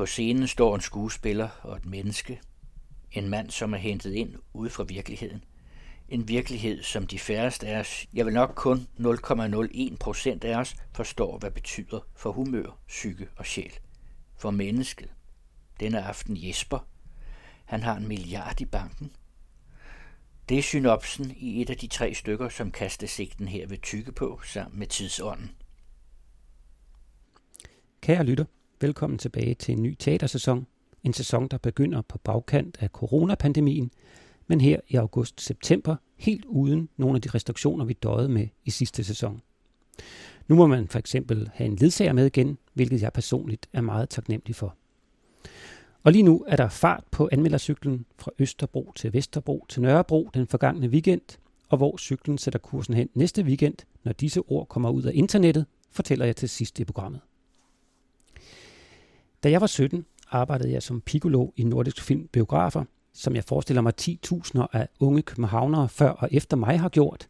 På scenen står en skuespiller og et menneske. En mand, som er hentet ind ude fra virkeligheden. En virkelighed, som de færreste af os, jeg vil nok kun 0,01 procent af os, forstår, hvad betyder for humør, psyke og sjæl. For mennesket. Denne aften Jesper. Han har en milliard i banken. Det er synopsen i et af de tre stykker, som kastesigten her vil tykke på, sammen med tidsånden. Kære lytter, velkommen tilbage til en ny teatersæson. En sæson, der begynder på bagkant af coronapandemien, men her i august-september helt uden nogle af de restriktioner, vi døjede med i sidste sæson. Nu må man for eksempel have en ledsager med igen, hvilket jeg personligt er meget taknemmelig for. Og lige nu er der fart på anmeldercyklen fra Østerbro til Vesterbro til Nørrebro den forgangne weekend, og hvor cyklen sætter kursen hen næste weekend, når disse ord kommer ud af internettet, fortæller jeg til sidst i programmet. Da jeg var 17, arbejdede jeg som pikolog i Nordisk Film Biografer, som jeg forestiller mig 10.000 af unge københavnere før og efter mig har gjort.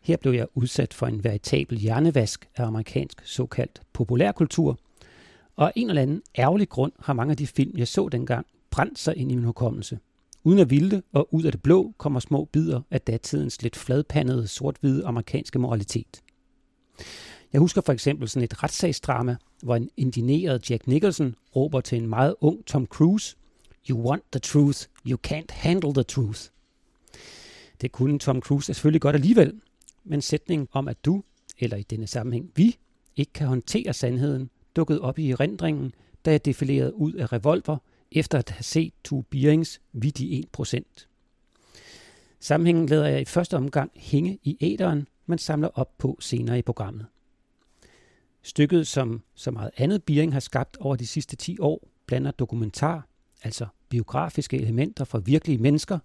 Her blev jeg udsat for en veritabel hjernevask af amerikansk såkaldt populærkultur, og af en eller anden ærgerlig grund har mange af de film, jeg så dengang, brændt sig ind i min hukommelse. Uden at vilde og ud af det blå kommer små bidder af datidens lidt fladpandede sort-hvide amerikanske moralitet. Jeg husker for eksempel sådan et retssagsdrama, hvor en indineret Jack Nicholson råber til en meget ung Tom Cruise, You want the truth, you can't handle the truth. Det kunne Tom Cruise selvfølgelig godt alligevel, men sætningen om, at du, eller i denne sammenhæng vi, ikke kan håndtere sandheden, dukkede op i erindringen, da jeg defilerede ud af revolver, efter at have set to Bierings vidt 1%. Sammenhængen lader jeg i første omgang hænge i æderen, men samler op på senere i programmet. Stykket, som så meget andet Biering har skabt over de sidste 10 år, blander dokumentar, altså biografiske elementer fra virkelige mennesker,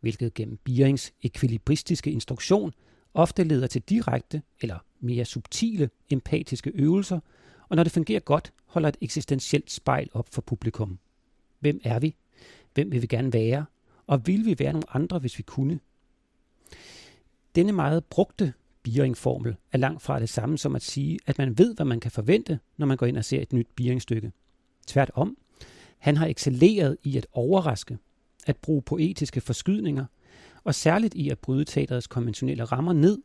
hvilket gennem Bierings ekvilibristiske instruktion ofte leder til direkte eller mere subtile empatiske øvelser, og når det fungerer godt, holder et eksistentielt spejl op for publikum. Hvem er vi? Hvem vil vi gerne være? Og vil vi være nogle andre, hvis vi kunne? Denne meget brugte Biering-formel er langt fra det samme som at sige, at man ved, hvad man kan forvente, når man går ind og ser et nyt Biering-stykke. Tværtom, han har excelleret i at overraske, at bruge poetiske forskydninger, og særligt i at bryde teaterets konventionelle rammer ned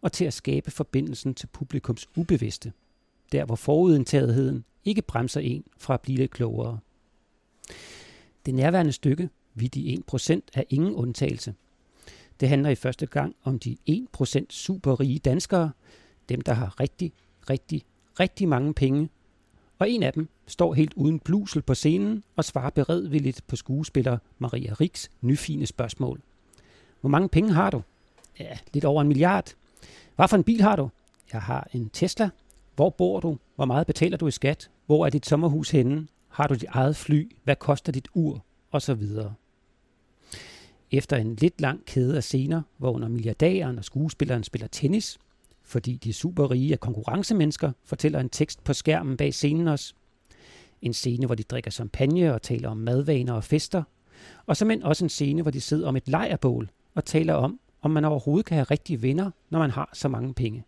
og til at skabe forbindelsen til publikums ubevidste, der hvor forudindtagetheden ikke bremser en fra at blive lidt klogere. Det nærværende stykke, vi de 1%, er ingen undtagelse – det handler i første gang om de 1% superrige danskere, dem der har rigtig, rigtig, rigtig mange penge. Og en af dem står helt uden blusel på scenen og svarer beredvilligt på skuespiller Maria Riks nyfine spørgsmål. Hvor mange penge har du? Ja, lidt over en milliard. Hvad for en bil har du? Jeg har en Tesla. Hvor bor du? Hvor meget betaler du i skat? Hvor er dit sommerhus henne? Har du dit eget fly? Hvad koster dit ur? Og så videre. Efter en lidt lang kæde af scener, hvor under milliardæren og skuespilleren spiller tennis, fordi de superrige er konkurrencemennesker, fortæller en tekst på skærmen bag scenen os. En scene, hvor de drikker champagne og taler om madvaner og fester. Og som også en scene, hvor de sidder om et lejrbål og taler om, om man overhovedet kan have rigtige venner, når man har så mange penge.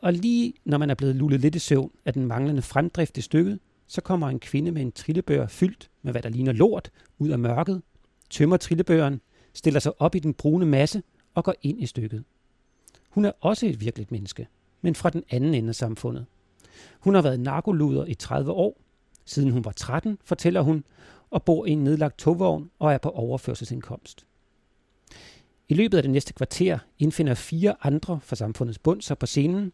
Og lige når man er blevet lullet lidt i søvn af den manglende fremdrift i stykket, så kommer en kvinde med en trillebør fyldt med hvad der ligner lort ud af mørket tømmer trillebøren, stiller sig op i den brune masse og går ind i stykket. Hun er også et virkeligt menneske, men fra den anden ende af samfundet. Hun har været narkoluder i 30 år. Siden hun var 13, fortæller hun, og bor i en nedlagt togvogn og er på overførselsindkomst. I løbet af det næste kvarter indfinder fire andre fra samfundets bund sig på scenen.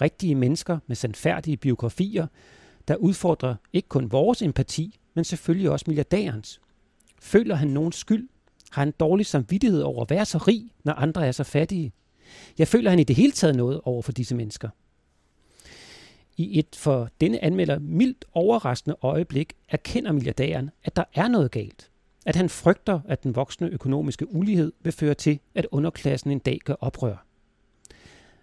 Rigtige mennesker med sandfærdige biografier, der udfordrer ikke kun vores empati, men selvfølgelig også milliardærens. Føler han nogen skyld? Har han dårlig samvittighed over at være så rig, når andre er så fattige? Jeg føler han i det hele taget noget over for disse mennesker. I et for denne anmelder mildt overraskende øjeblik erkender milliardæren, at der er noget galt. At han frygter, at den voksende økonomiske ulighed vil føre til, at underklassen en dag gør oprør.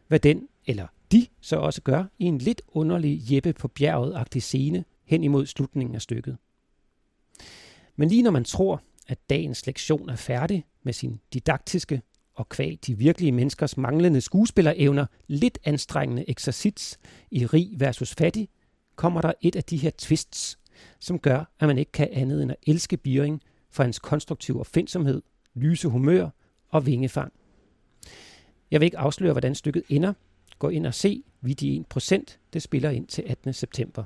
Hvad den, eller de, så også gør i en lidt underlig Jeppe på bjerget-agtig scene hen imod slutningen af stykket. Men lige når man tror, at dagens lektion er færdig med sin didaktiske og kvæg de virkelige menneskers manglende skuespillerevner lidt anstrengende eksercits i rig versus fattig, kommer der et af de her twists, som gør, at man ikke kan andet end at elske Biering for hans konstruktive opfindsomhed, lyse humør og vingefang. Jeg vil ikke afsløre, hvordan stykket ender. Gå ind og se, vi de 1%, det spiller ind til 18. september.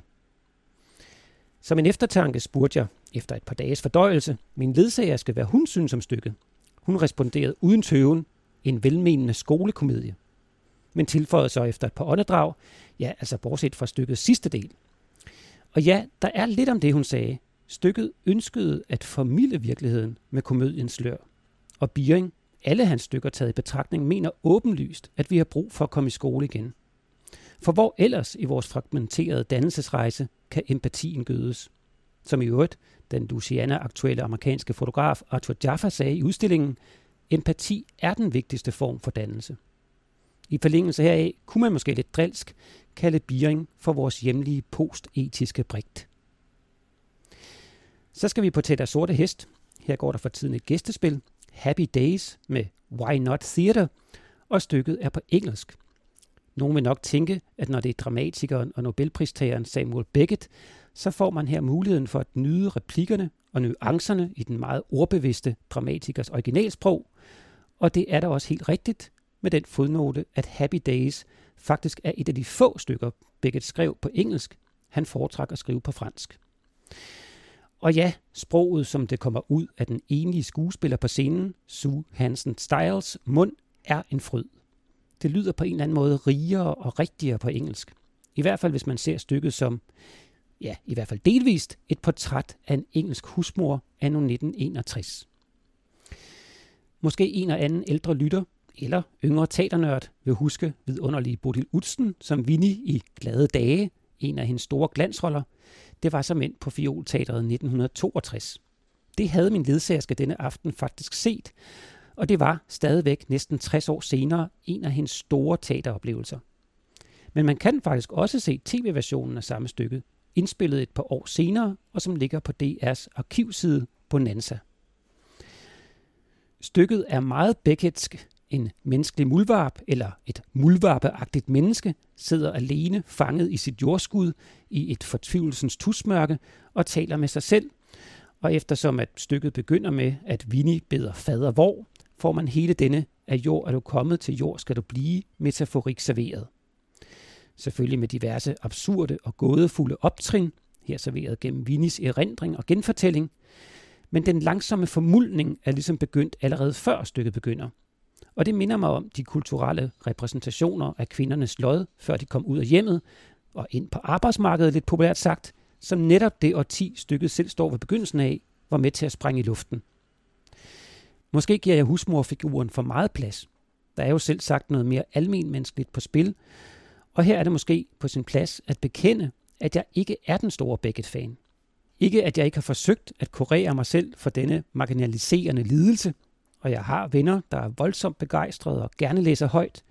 Som en eftertanke spurgte jeg, efter et par dages fordøjelse, min ledsager skal være hun synes om stykket. Hun responderede uden tøven, en velmenende skolekomedie. Men tilføjede så efter et par åndedrag, ja, altså bortset fra stykkets sidste del. Og ja, der er lidt om det, hun sagde. Stykket ønskede at formidle virkeligheden med komediens lør. Og Biering, alle hans stykker taget i betragtning, mener åbenlyst, at vi har brug for at komme i skole igen. For hvor ellers i vores fragmenterede dannelsesrejse kan empatien gødes? Som i øvrigt den Louisiana-aktuelle amerikanske fotograf Arthur Jaffa sagde i udstillingen, empati er den vigtigste form for dannelse. I forlængelse heraf kunne man måske lidt drilsk kalde Biering for vores hjemlige postetiske brigt. Så skal vi på Tætter Sorte Hest. Her går der for tiden et gæstespil, Happy Days med Why Not Theater, og stykket er på engelsk. Nogle vil nok tænke, at når det er dramatikeren og Nobelpristageren Samuel Beckett, så får man her muligheden for at nyde replikkerne og nuancerne i den meget ordbevidste dramatikers originalsprog. Og det er da også helt rigtigt med den fodnote, at Happy Days faktisk er et af de få stykker, Beckett skrev på engelsk. Han foretrak at skrive på fransk. Og ja, sproget, som det kommer ud af den enlige skuespiller på scenen, Sue Hansen Styles, mund, er en fryd. Det lyder på en eller anden måde rigere og rigtigere på engelsk. I hvert fald hvis man ser stykket som, ja, i hvert fald delvist, et portræt af en engelsk husmor anno 1961. Måske en og anden ældre lytter eller yngre teaternørd vil huske vidunderlige Bodil Utsen som Winnie i Glade Dage, en af hendes store glansroller. Det var som ind på Fiolteatret 1962. Det havde min ledsagerske denne aften faktisk set, og det var stadigvæk næsten 60 år senere en af hendes store teateroplevelser. Men man kan faktisk også se tv-versionen af samme stykke, indspillet et par år senere, og som ligger på DR's arkivside Bonanza. Stykket er meget Beckettsk, en menneskelig mulvarp, eller et mulvarpeagtigt menneske sidder alene fanget i sit jordskud i et fortvivlelsens tusmørke og taler med sig selv. Og eftersom at stykket begynder med, at Winnie beder fader hvor, får man hele denne af jord er du kommet, til jord skal du blive, metaforik serveret. Selvfølgelig med diverse absurde og gådefulde optrin, her serveret gennem Vinis erindring og genfortælling, men den langsomme formuldning er ligesom begyndt allerede før stykket begynder – og det minder mig om de kulturelle repræsentationer af kvindernes lod, før de kom ud af hjemmet og ind på arbejdsmarkedet, lidt populært sagt, som netop det årti stykket selv står ved begyndelsen af, var med til at sprænge i luften. Måske giver jeg husmorfiguren for meget plads. Der er jo selv sagt noget mere almenmenneskeligt på spil, og her er det måske på sin plads at bekende, at jeg ikke er den store Beckett-fan. Ikke at jeg ikke har forsøgt at kurere mig selv for denne marginaliserende lidelse, og jeg har venner, der er voldsomt begejstrede og gerne læser højt.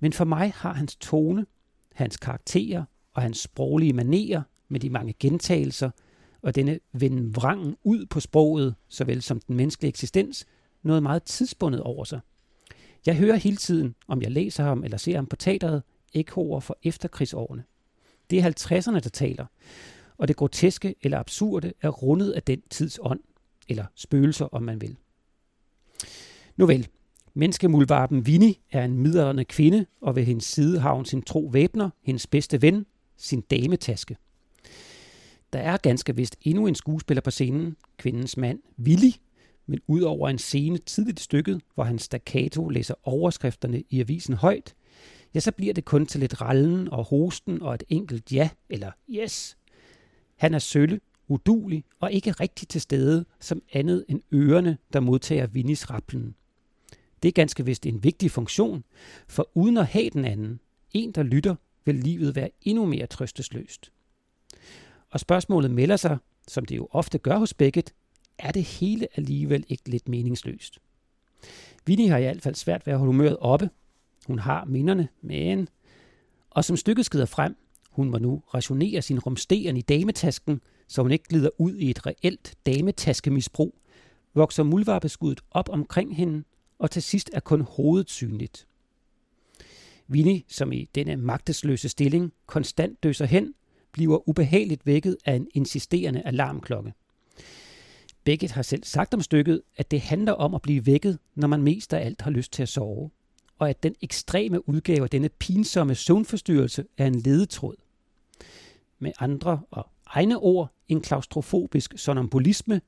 Men for mig har hans tone, hans karakterer og hans sproglige manerer med de mange gentagelser og denne vende vrangen ud på sproget, såvel som den menneskelige eksistens, noget meget tidsbundet over sig. Jeg hører hele tiden, om jeg læser ham eller ser ham på teateret, ekoer fra efterkrigsårene. Det er 50'erne, der taler, og det groteske eller absurde er rundet af den tids ånd, eller spøgelser, om man vil. Nu vel, menneskemulvarpen Winnie er en middelalderne kvinde, og ved hendes side har hun sin tro væbner, hendes bedste ven, sin dametaske. Der er ganske vist endnu en skuespiller på scenen, kvindens mand, Willy, men udover en scene tidligt i stykket, hvor han staccato læser overskrifterne i avisen højt, ja, så bliver det kun til lidt rallen og hosten og et enkelt ja eller yes. Han er sølle, udulig og ikke rigtig til stede som andet end ørerne, der modtager Vinnies rapplen. Det er ganske vist en vigtig funktion, for uden at have den anden, en der lytter, vil livet være endnu mere trøstesløst. Og spørgsmålet melder sig, som det jo ofte gør hos Beckett, er det hele alligevel ikke lidt meningsløst? Vinnie har i hvert fald svært ved at holde humøret oppe. Hun har minderne, men... Og som stykket skrider frem, hun må nu rationere sin rumsteren i dametasken, så hun ikke glider ud i et reelt dametaskemisbrug, vokser muldvarpeskuddet op omkring hende og til sidst er kun hovedet synligt. Winnie, som i denne magtesløse stilling konstant døser hen, bliver ubehageligt vækket af en insisterende alarmklokke. Beckett har selv sagt om stykket, at det handler om at blive vækket, når man mest af alt har lyst til at sove, og at den ekstreme udgave af denne pinsomme søvnforstyrrelse er en ledetråd. Med andre og egne ord en klaustrofobisk sonambulisme,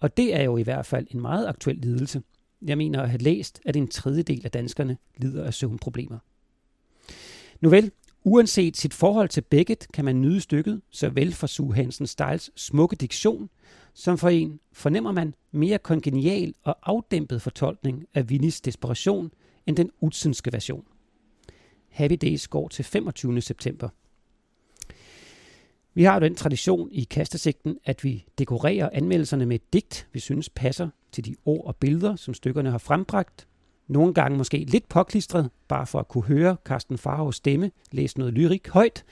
og det er jo i hvert fald en meget aktuel lidelse. Jeg mener at have læst, at en tredjedel af danskerne lider af søvnproblemer. Nu vel, uanset sit forhold til Beckett, kan man nyde stykket, såvel for Sue Hansen Styles smukke diktion, som for en, fornemmer man, mere kongenial og afdæmpet fortolkning af Vinnies desperation end den utsenske version. Happy Days går til 25. september. Vi har jo den tradition i kastesigten, at vi dekorerer anmeldelserne med et digt, vi synes passer til de ord og billeder, som stykkerne har frembragt. Nogle gange måske lidt påklistret, bare for at kunne høre Carsten Farhavs stemme læse noget lyrik højt.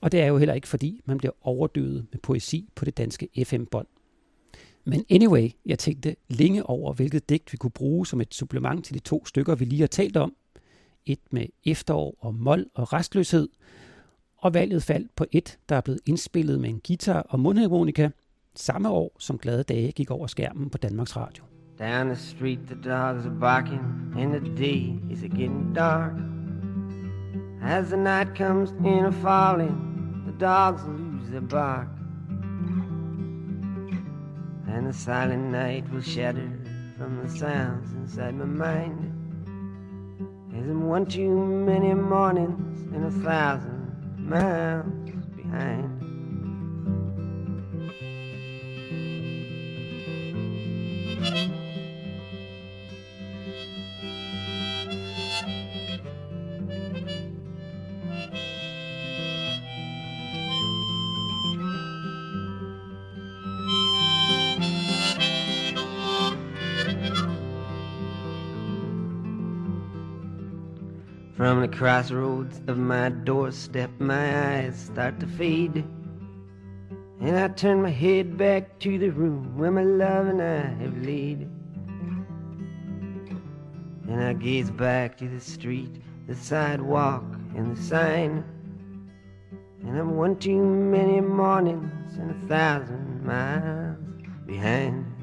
Og det er jo heller ikke, fordi man bliver overdøvet med poesi på det danske FM-bånd. Men anyway, jeg tænkte længe over, hvilket digt vi kunne bruge som et supplement til de to stykker, vi lige har talt om. Et med efterår og mål og restløshed, og valget faldt på et, der er blevet indspillet med en guitar og mundharmonika, samme år som Glade Dage gik over skærmen på Danmarks Radio. Down the street the dogs are barking and the day is getting dark As the night comes in a falling the dogs lose their bark And the silent night will shatter from the sounds inside my mind in one too many mornings and a thousand miles behind. From the crossroads of my doorstep, my eyes start to fade. And I turn my head back to the room where my love and I have laid. And I gaze back to the street, the sidewalk, and the sign. And I'm one too many mornings and a thousand miles behind.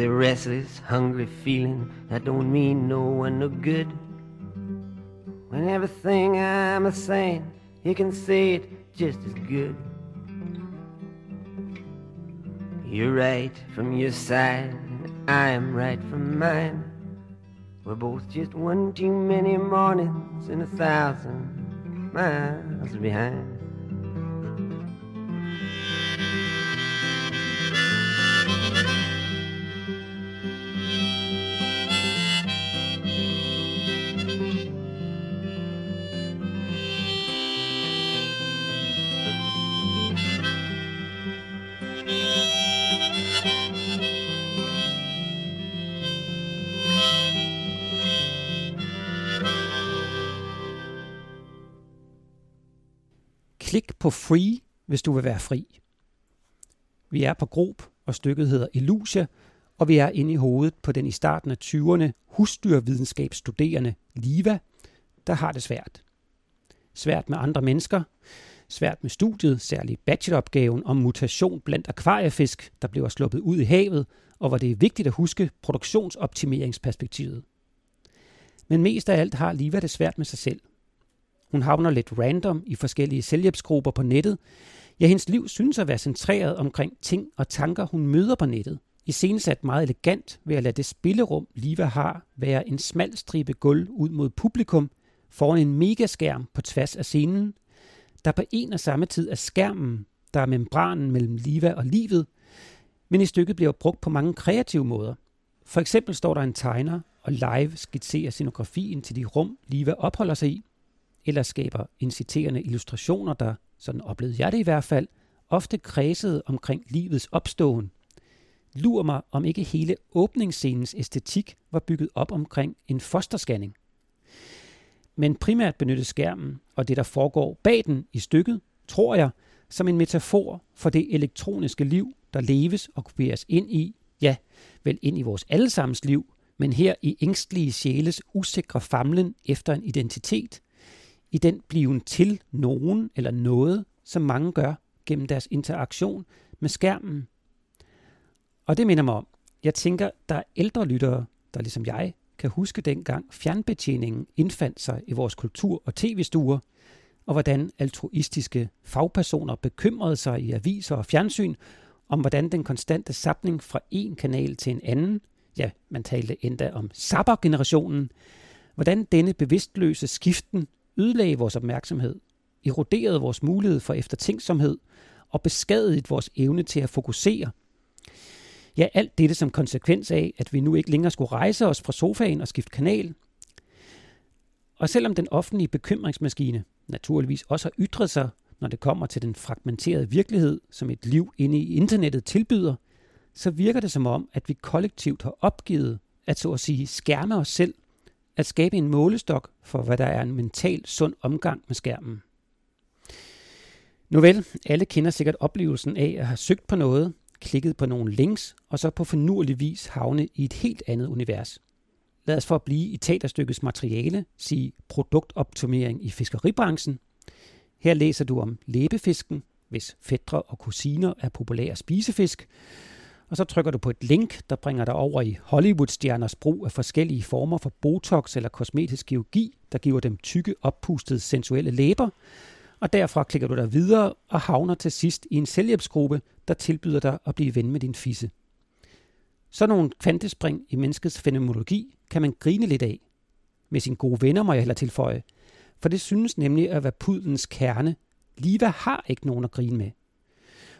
A restless, hungry feeling that don't mean no one no good. When everything I'm a saying, you can say it just as good. You're right from your side, I am right from mine. We're both just one too many mornings and a thousand miles behind. På Free, hvis du vil være fri. Vi er på Grob, og stykket hedder Illusia, og vi er inde i hovedet på den i starten af 20'erne husdyrvidenskabsstuderende Liva, der har det svært. Svært med andre mennesker, svært med studiet, særligt bacheloropgaven om mutation blandt akvariefisk, der bliver sluppet ud i havet, og hvor det er vigtigt at huske produktionsoptimeringsperspektivet. Men mest af alt har Liva det svært med sig selv. Hun havner lidt random i forskellige selvhjælpsgrupper på nettet. Ja, hendes liv synes at være centreret omkring ting og tanker, hun møder på nettet. I sat meget elegant ved at lade det spillerum, Liva har, være en smal stribe gulv ud mod publikum foran en megaskærm på tværs af scenen, der på en og samme tid er skærmen, der er membranen mellem Liva og livet, men i stykket bliver brugt på mange kreative måder. For eksempel står der en tegner og live skitserer scenografien til de rum, Liva opholder sig i, eller skaber inciterende illustrationer, der, sådan oplevede jeg det i hvert fald, ofte kredsede omkring livets opståen. Lur mig, om ikke hele åbningsscenens æstetik var bygget op omkring en fosterscanning. Men primært benyttes skærmen og det, der foregår bag den i stykket, tror jeg, som en metafor for det elektroniske liv, der leves og kopieres ind i, ja, vel ind i vores allesammens liv, men her i ængstlige sjæles usikre famlen efter en identitet, i den bliven til nogen eller noget, som mange gør gennem deres interaktion med skærmen. Og det minder mig om, jeg tænker, der er ældre lyttere, der ligesom jeg kan huske dengang fjernbetjeningen indfandt sig i vores kultur- og tv-stuer, og hvordan altruistiske fagpersoner bekymrede sig i aviser og fjernsyn om, hvordan den konstante sapning fra en kanal til en anden, ja, man talte endda om sabbergenerationen, hvordan denne bevidstløse skiften ødelagde vores opmærksomhed, eroderede vores mulighed for eftertænksomhed og beskadigede vores evne til at fokusere. Ja, alt dette som konsekvens af, at vi nu ikke længere skulle rejse os fra sofaen og skifte kanal. Og selvom den offentlige bekymringsmaskine naturligvis også har ytret sig, når det kommer til den fragmenterede virkelighed, som et liv inde i internettet tilbyder, så virker det som om, at vi kollektivt har opgivet at så at sige skærme os selv, at skabe en målestok for, hvad der er en mental sund omgang med skærmen. Nu vel, alle kender sikkert oplevelsen af at have søgt på noget, klikket på nogle links, og så på finurlig vis havne i et helt andet univers. Lad os for at blive i teaterstykkets materiale sige produktoptimering i fiskeribranchen. Her læser du om læbefisken, hvis fædre og kusiner er populære spisefisk, og så trykker du på et link, der bringer dig over i Hollywood-stjerners brug af forskellige former for botox eller kosmetisk kirurgi, der giver dem tykke, oppustede, sensuelle læber, og derfra klikker du dig videre og havner til sidst i en selvhjælpsgruppe, der tilbyder dig at blive ven med din fisse. Så nogle kvantespring i menneskets fenomenologi kan man grine lidt af. Med sine gode venner må jeg heller tilføje, for det synes nemlig at være pudlens kerne. Liva har ikke nogen at grine med.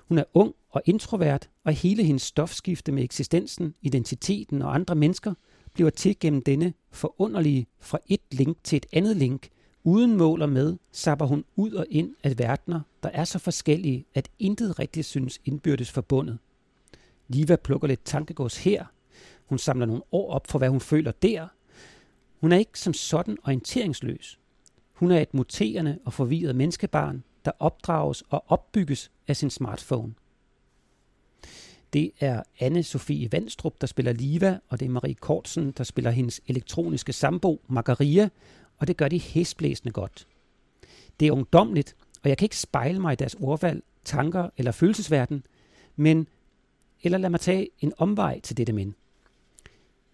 Hun er ung og introvert, og hele hendes stofskifte med eksistensen, identiteten og andre mennesker bliver til gennem denne forunderlige fra et link til et andet link – Uden mål og med, sapper hun ud og ind af verdener, der er så forskellige, at intet rigtigt synes indbyrdes forbundet. Liva plukker lidt tankegods her. Hun samler nogle år op for, hvad hun føler der. Hun er ikke som sådan orienteringsløs. Hun er et muterende og forvirret menneskebarn, der opdrages og opbygges af sin smartphone. Det er anne Sofie Vandstrup, der spiller Liva, og det er Marie Kortsen, der spiller hendes elektroniske sambo, Margaria, og det gør de hæsblæsende godt. Det er ungdomligt, og jeg kan ikke spejle mig i deres ordvalg, tanker eller følelsesverden, men eller lad mig tage en omvej til dette men.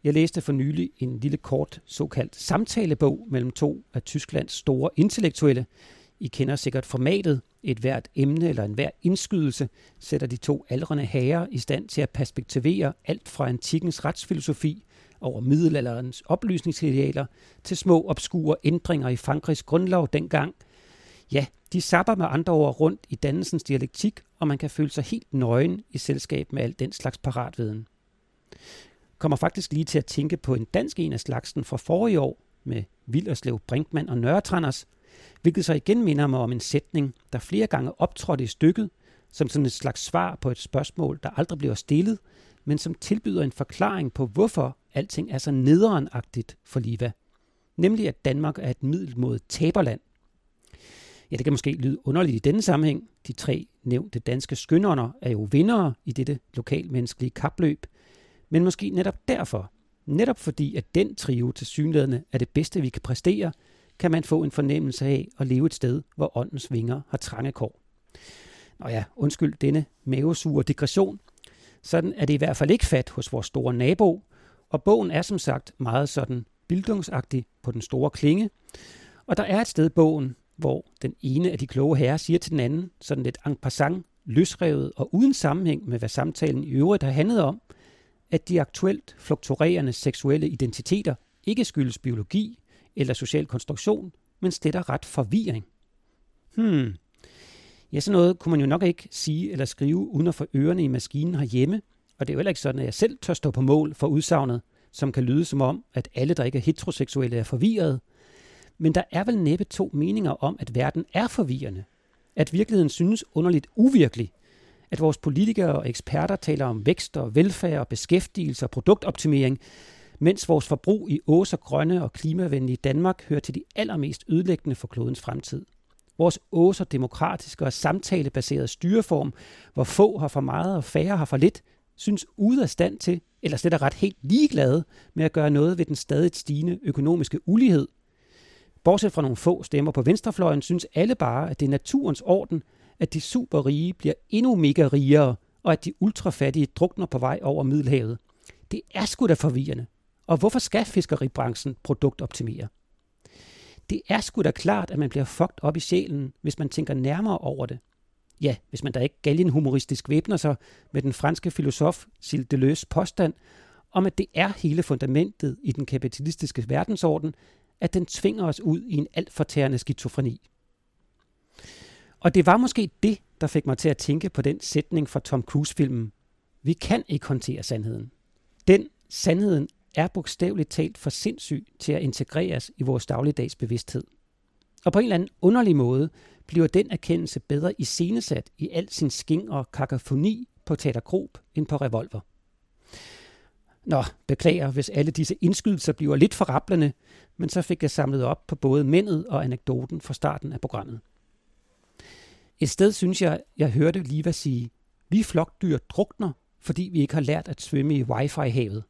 Jeg læste for nylig en lille kort såkaldt samtalebog mellem to af Tysklands store intellektuelle. I kender sikkert formatet. Et hvert emne eller en hver indskydelse sætter de to aldrende herrer i stand til at perspektivere alt fra antikkens retsfilosofi over middelalderens oplysningsidealer til små obskure ændringer i Frankrigs grundlov dengang. Ja, de sapper med andre ord rundt i dannelsens dialektik, og man kan føle sig helt nøgen i selskab med al den slags paratviden. Kommer faktisk lige til at tænke på en dansk en af slagsen fra forrige år med Villerslev, Brinkmann og Nørretranders, hvilket så igen minder mig om en sætning, der flere gange optrådte i stykket, som sådan et slags svar på et spørgsmål, der aldrig bliver stillet, men som tilbyder en forklaring på, hvorfor alting er så nederenagtigt for Liva. Nemlig at Danmark er et middelmodigt taberland. Ja, det kan måske lyde underligt i denne sammenhæng. De tre nævnte danske skynderne er jo vindere i dette lokalmenneskelige kapløb. Men måske netop derfor, netop fordi at den trio til synlædende er det bedste, vi kan præstere, kan man få en fornemmelse af at leve et sted, hvor åndens vinger har trange kår. Nå ja, undskyld denne mavesure digression. Sådan er det i hvert fald ikke fat hos vores store nabo, og bogen er som sagt meget sådan bildungsagtig på den store klinge. Og der er et sted i bogen, hvor den ene af de kloge herrer siger til den anden, sådan lidt en passant, løsrevet og uden sammenhæng med, hvad samtalen i øvrigt har handlet om, at de aktuelt fluktuerende seksuelle identiteter ikke skyldes biologi eller social konstruktion, men stætter ret forvirring. Hmm. Ja, sådan noget kunne man jo nok ikke sige eller skrive uden at få ørerne i maskinen herhjemme, og det er jo heller ikke sådan, at jeg selv tør stå på mål for udsagnet, som kan lyde som om, at alle, der ikke er heteroseksuelle, er forvirrede. Men der er vel næppe to meninger om, at verden er forvirrende. At virkeligheden synes underligt uvirkelig, at vores politikere og eksperter taler om vækst og velfærd og beskæftigelse og produktoptimering, mens vores forbrug i ås og grønne og klimavenlige Danmark hører til de allermest ødelæggende for klodens fremtid. Vores ås og demokratiske og samtalebaserede styreform, hvor få har for meget og færre har for lidt, synes ude af stand til, eller slet er ret helt ligeglade med at gøre noget ved den stadig stigende økonomiske ulighed. Bortset fra nogle få stemmer på venstrefløjen, synes alle bare, at det er naturens orden, at de superrige bliver endnu mega rigere, og at de ultrafattige drukner på vej over Middelhavet. Det er sgu da forvirrende. Og hvorfor skal fiskeribranchen produktoptimere? Det er sgu da klart, at man bliver fucked op i sjælen, hvis man tænker nærmere over det. Ja, hvis man da ikke galgen humoristisk væbner sig med den franske filosof Gilles Deleuze påstand om, at det er hele fundamentet i den kapitalistiske verdensorden, at den tvinger os ud i en alt fortærende skizofreni. Og det var måske det, der fik mig til at tænke på den sætning fra Tom Cruise-filmen. Vi kan ikke håndtere sandheden. Den sandheden er bogstaveligt talt for sindssyg til at integreres i vores dagligdags bevidsthed. Og på en eller anden underlig måde bliver den erkendelse bedre iscenesat i al sin sking og kakafoni på teatergrob end på Revolver. Nå, beklager, hvis alle disse indskydelser bliver lidt forrablende, men så fik jeg samlet op på både mændet og anekdoten fra starten af programmet. Et sted synes jeg, jeg hørte Liva sige, vi flokdyr drukner, fordi vi ikke har lært at svømme i wifi-havet.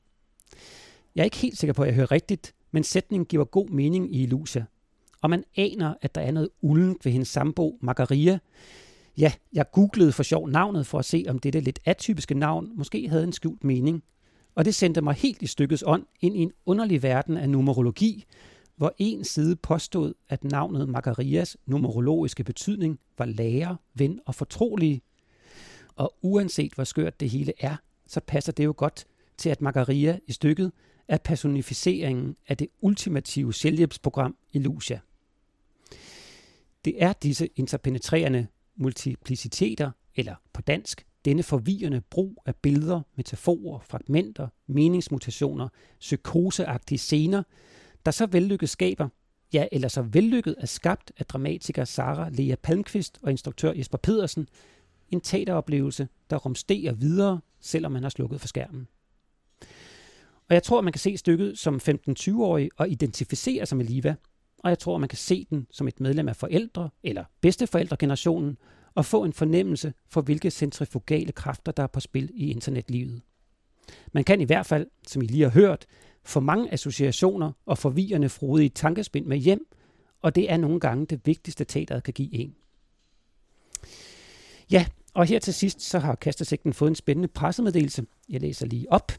Jeg er ikke helt sikker på, at jeg hører rigtigt, men sætningen giver god mening i Ilusia. Og man aner, at der er noget uldent ved hendes sambo, Margaria. Ja, jeg googlede for sjov navnet for at se, om dette lidt atypiske navn måske havde en skjult mening. Og det sendte mig helt i stykkets ånd ind i en underlig verden af numerologi, hvor en side påstod, at navnet Margarias numerologiske betydning var lærer, ven og fortrolig. Og uanset hvor skørt det hele er, så passer det jo godt til, at Margaria i stykket er personificeringen af det ultimative selvhjælpsprogram Lucia. Det er disse interpenetrerende multipliciteter, eller på dansk, denne forvirrende brug af billeder, metaforer, fragmenter, meningsmutationer, psykoseagtige scener, der så vellykket skaber, ja, eller så vellykket er skabt af dramatiker Sara Lea Palmqvist og instruktør Jesper Pedersen, en teateroplevelse, der rumsterer videre, selvom man har slukket for skærmen. Og jeg tror, man kan se stykket som 15-20-årig og identificere sig med Liva. Og jeg tror, man kan se den som et medlem af forældre- eller bedsteforældregenerationen og få en fornemmelse for, hvilke centrifugale kræfter, der er på spil i internetlivet. Man kan i hvert fald, som I lige har hørt, få mange associationer og forvirrende frodige tankespind med hjem, og det er nogle gange det vigtigste teateret kan give en. Ja, og her til sidst så har Kastersigten fået en spændende pressemeddelelse. Jeg læser lige op.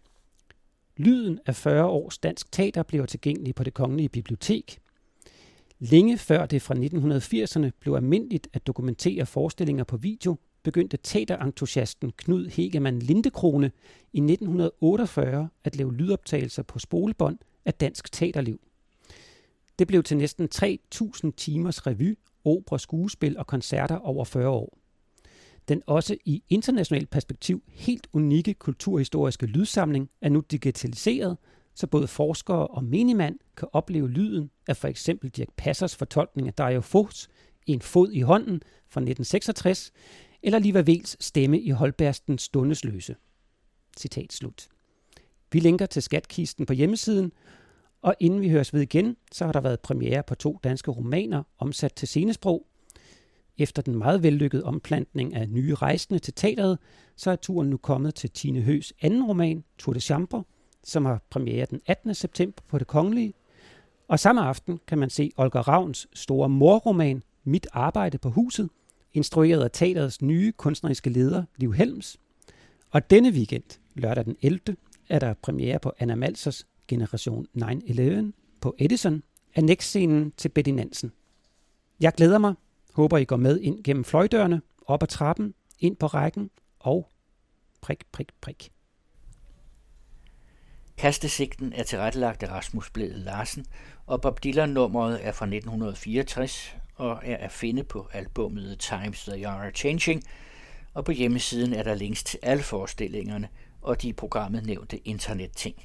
Lyden af 40 års dansk teater bliver tilgængelig på det kongelige bibliotek. Længe før det fra 1980'erne blev almindeligt at dokumentere forestillinger på video, begyndte teaterentusiasten Knud Hegemann Lindekrone i 1948 at lave lydoptagelser på spolebånd af dansk teaterliv. Det blev til næsten 3.000 timers revy, opera, skuespil og koncerter over 40 år. Den også i internationalt perspektiv helt unikke kulturhistoriske lydsamling er nu digitaliseret, så både forskere og menigmand kan opleve lyden af for eksempel Dirk Passers fortolkning af Dario Fos En fod i hånden fra 1966, eller Liva Vels stemme i Holbergs Den Stundesløse. Citat slut. Vi linker til skatkisten på hjemmesiden, og inden vi høres ved igen, så har der været premiere på to danske romaner omsat til scenesprog, efter den meget vellykkede omplantning af nye rejsende til teateret, så er turen nu kommet til Tine Høs anden roman, Tour de Chambre, som har premiere den 18. september på det kongelige. Og samme aften kan man se Olga Ravns store morroman, Mit arbejde på huset, instrueret af teaterets nye kunstneriske leder, Liv Helms. Og denne weekend, lørdag den 11., er der premiere på Anna Malsers Generation 9-11 på Edison, annexscenen til Betty Nansen. Jeg glæder mig Håber, I går med ind gennem fløjdørene, op ad trappen, ind på rækken og prik, prik, prik. Kastesigten er tilrettelagt af Rasmus Blæde Larsen, og Bob Dylan-nummeret er fra 1964 og er at finde på albummet Times They Are Changing, og på hjemmesiden er der links til alle forestillingerne og de i programmet nævnte internetting.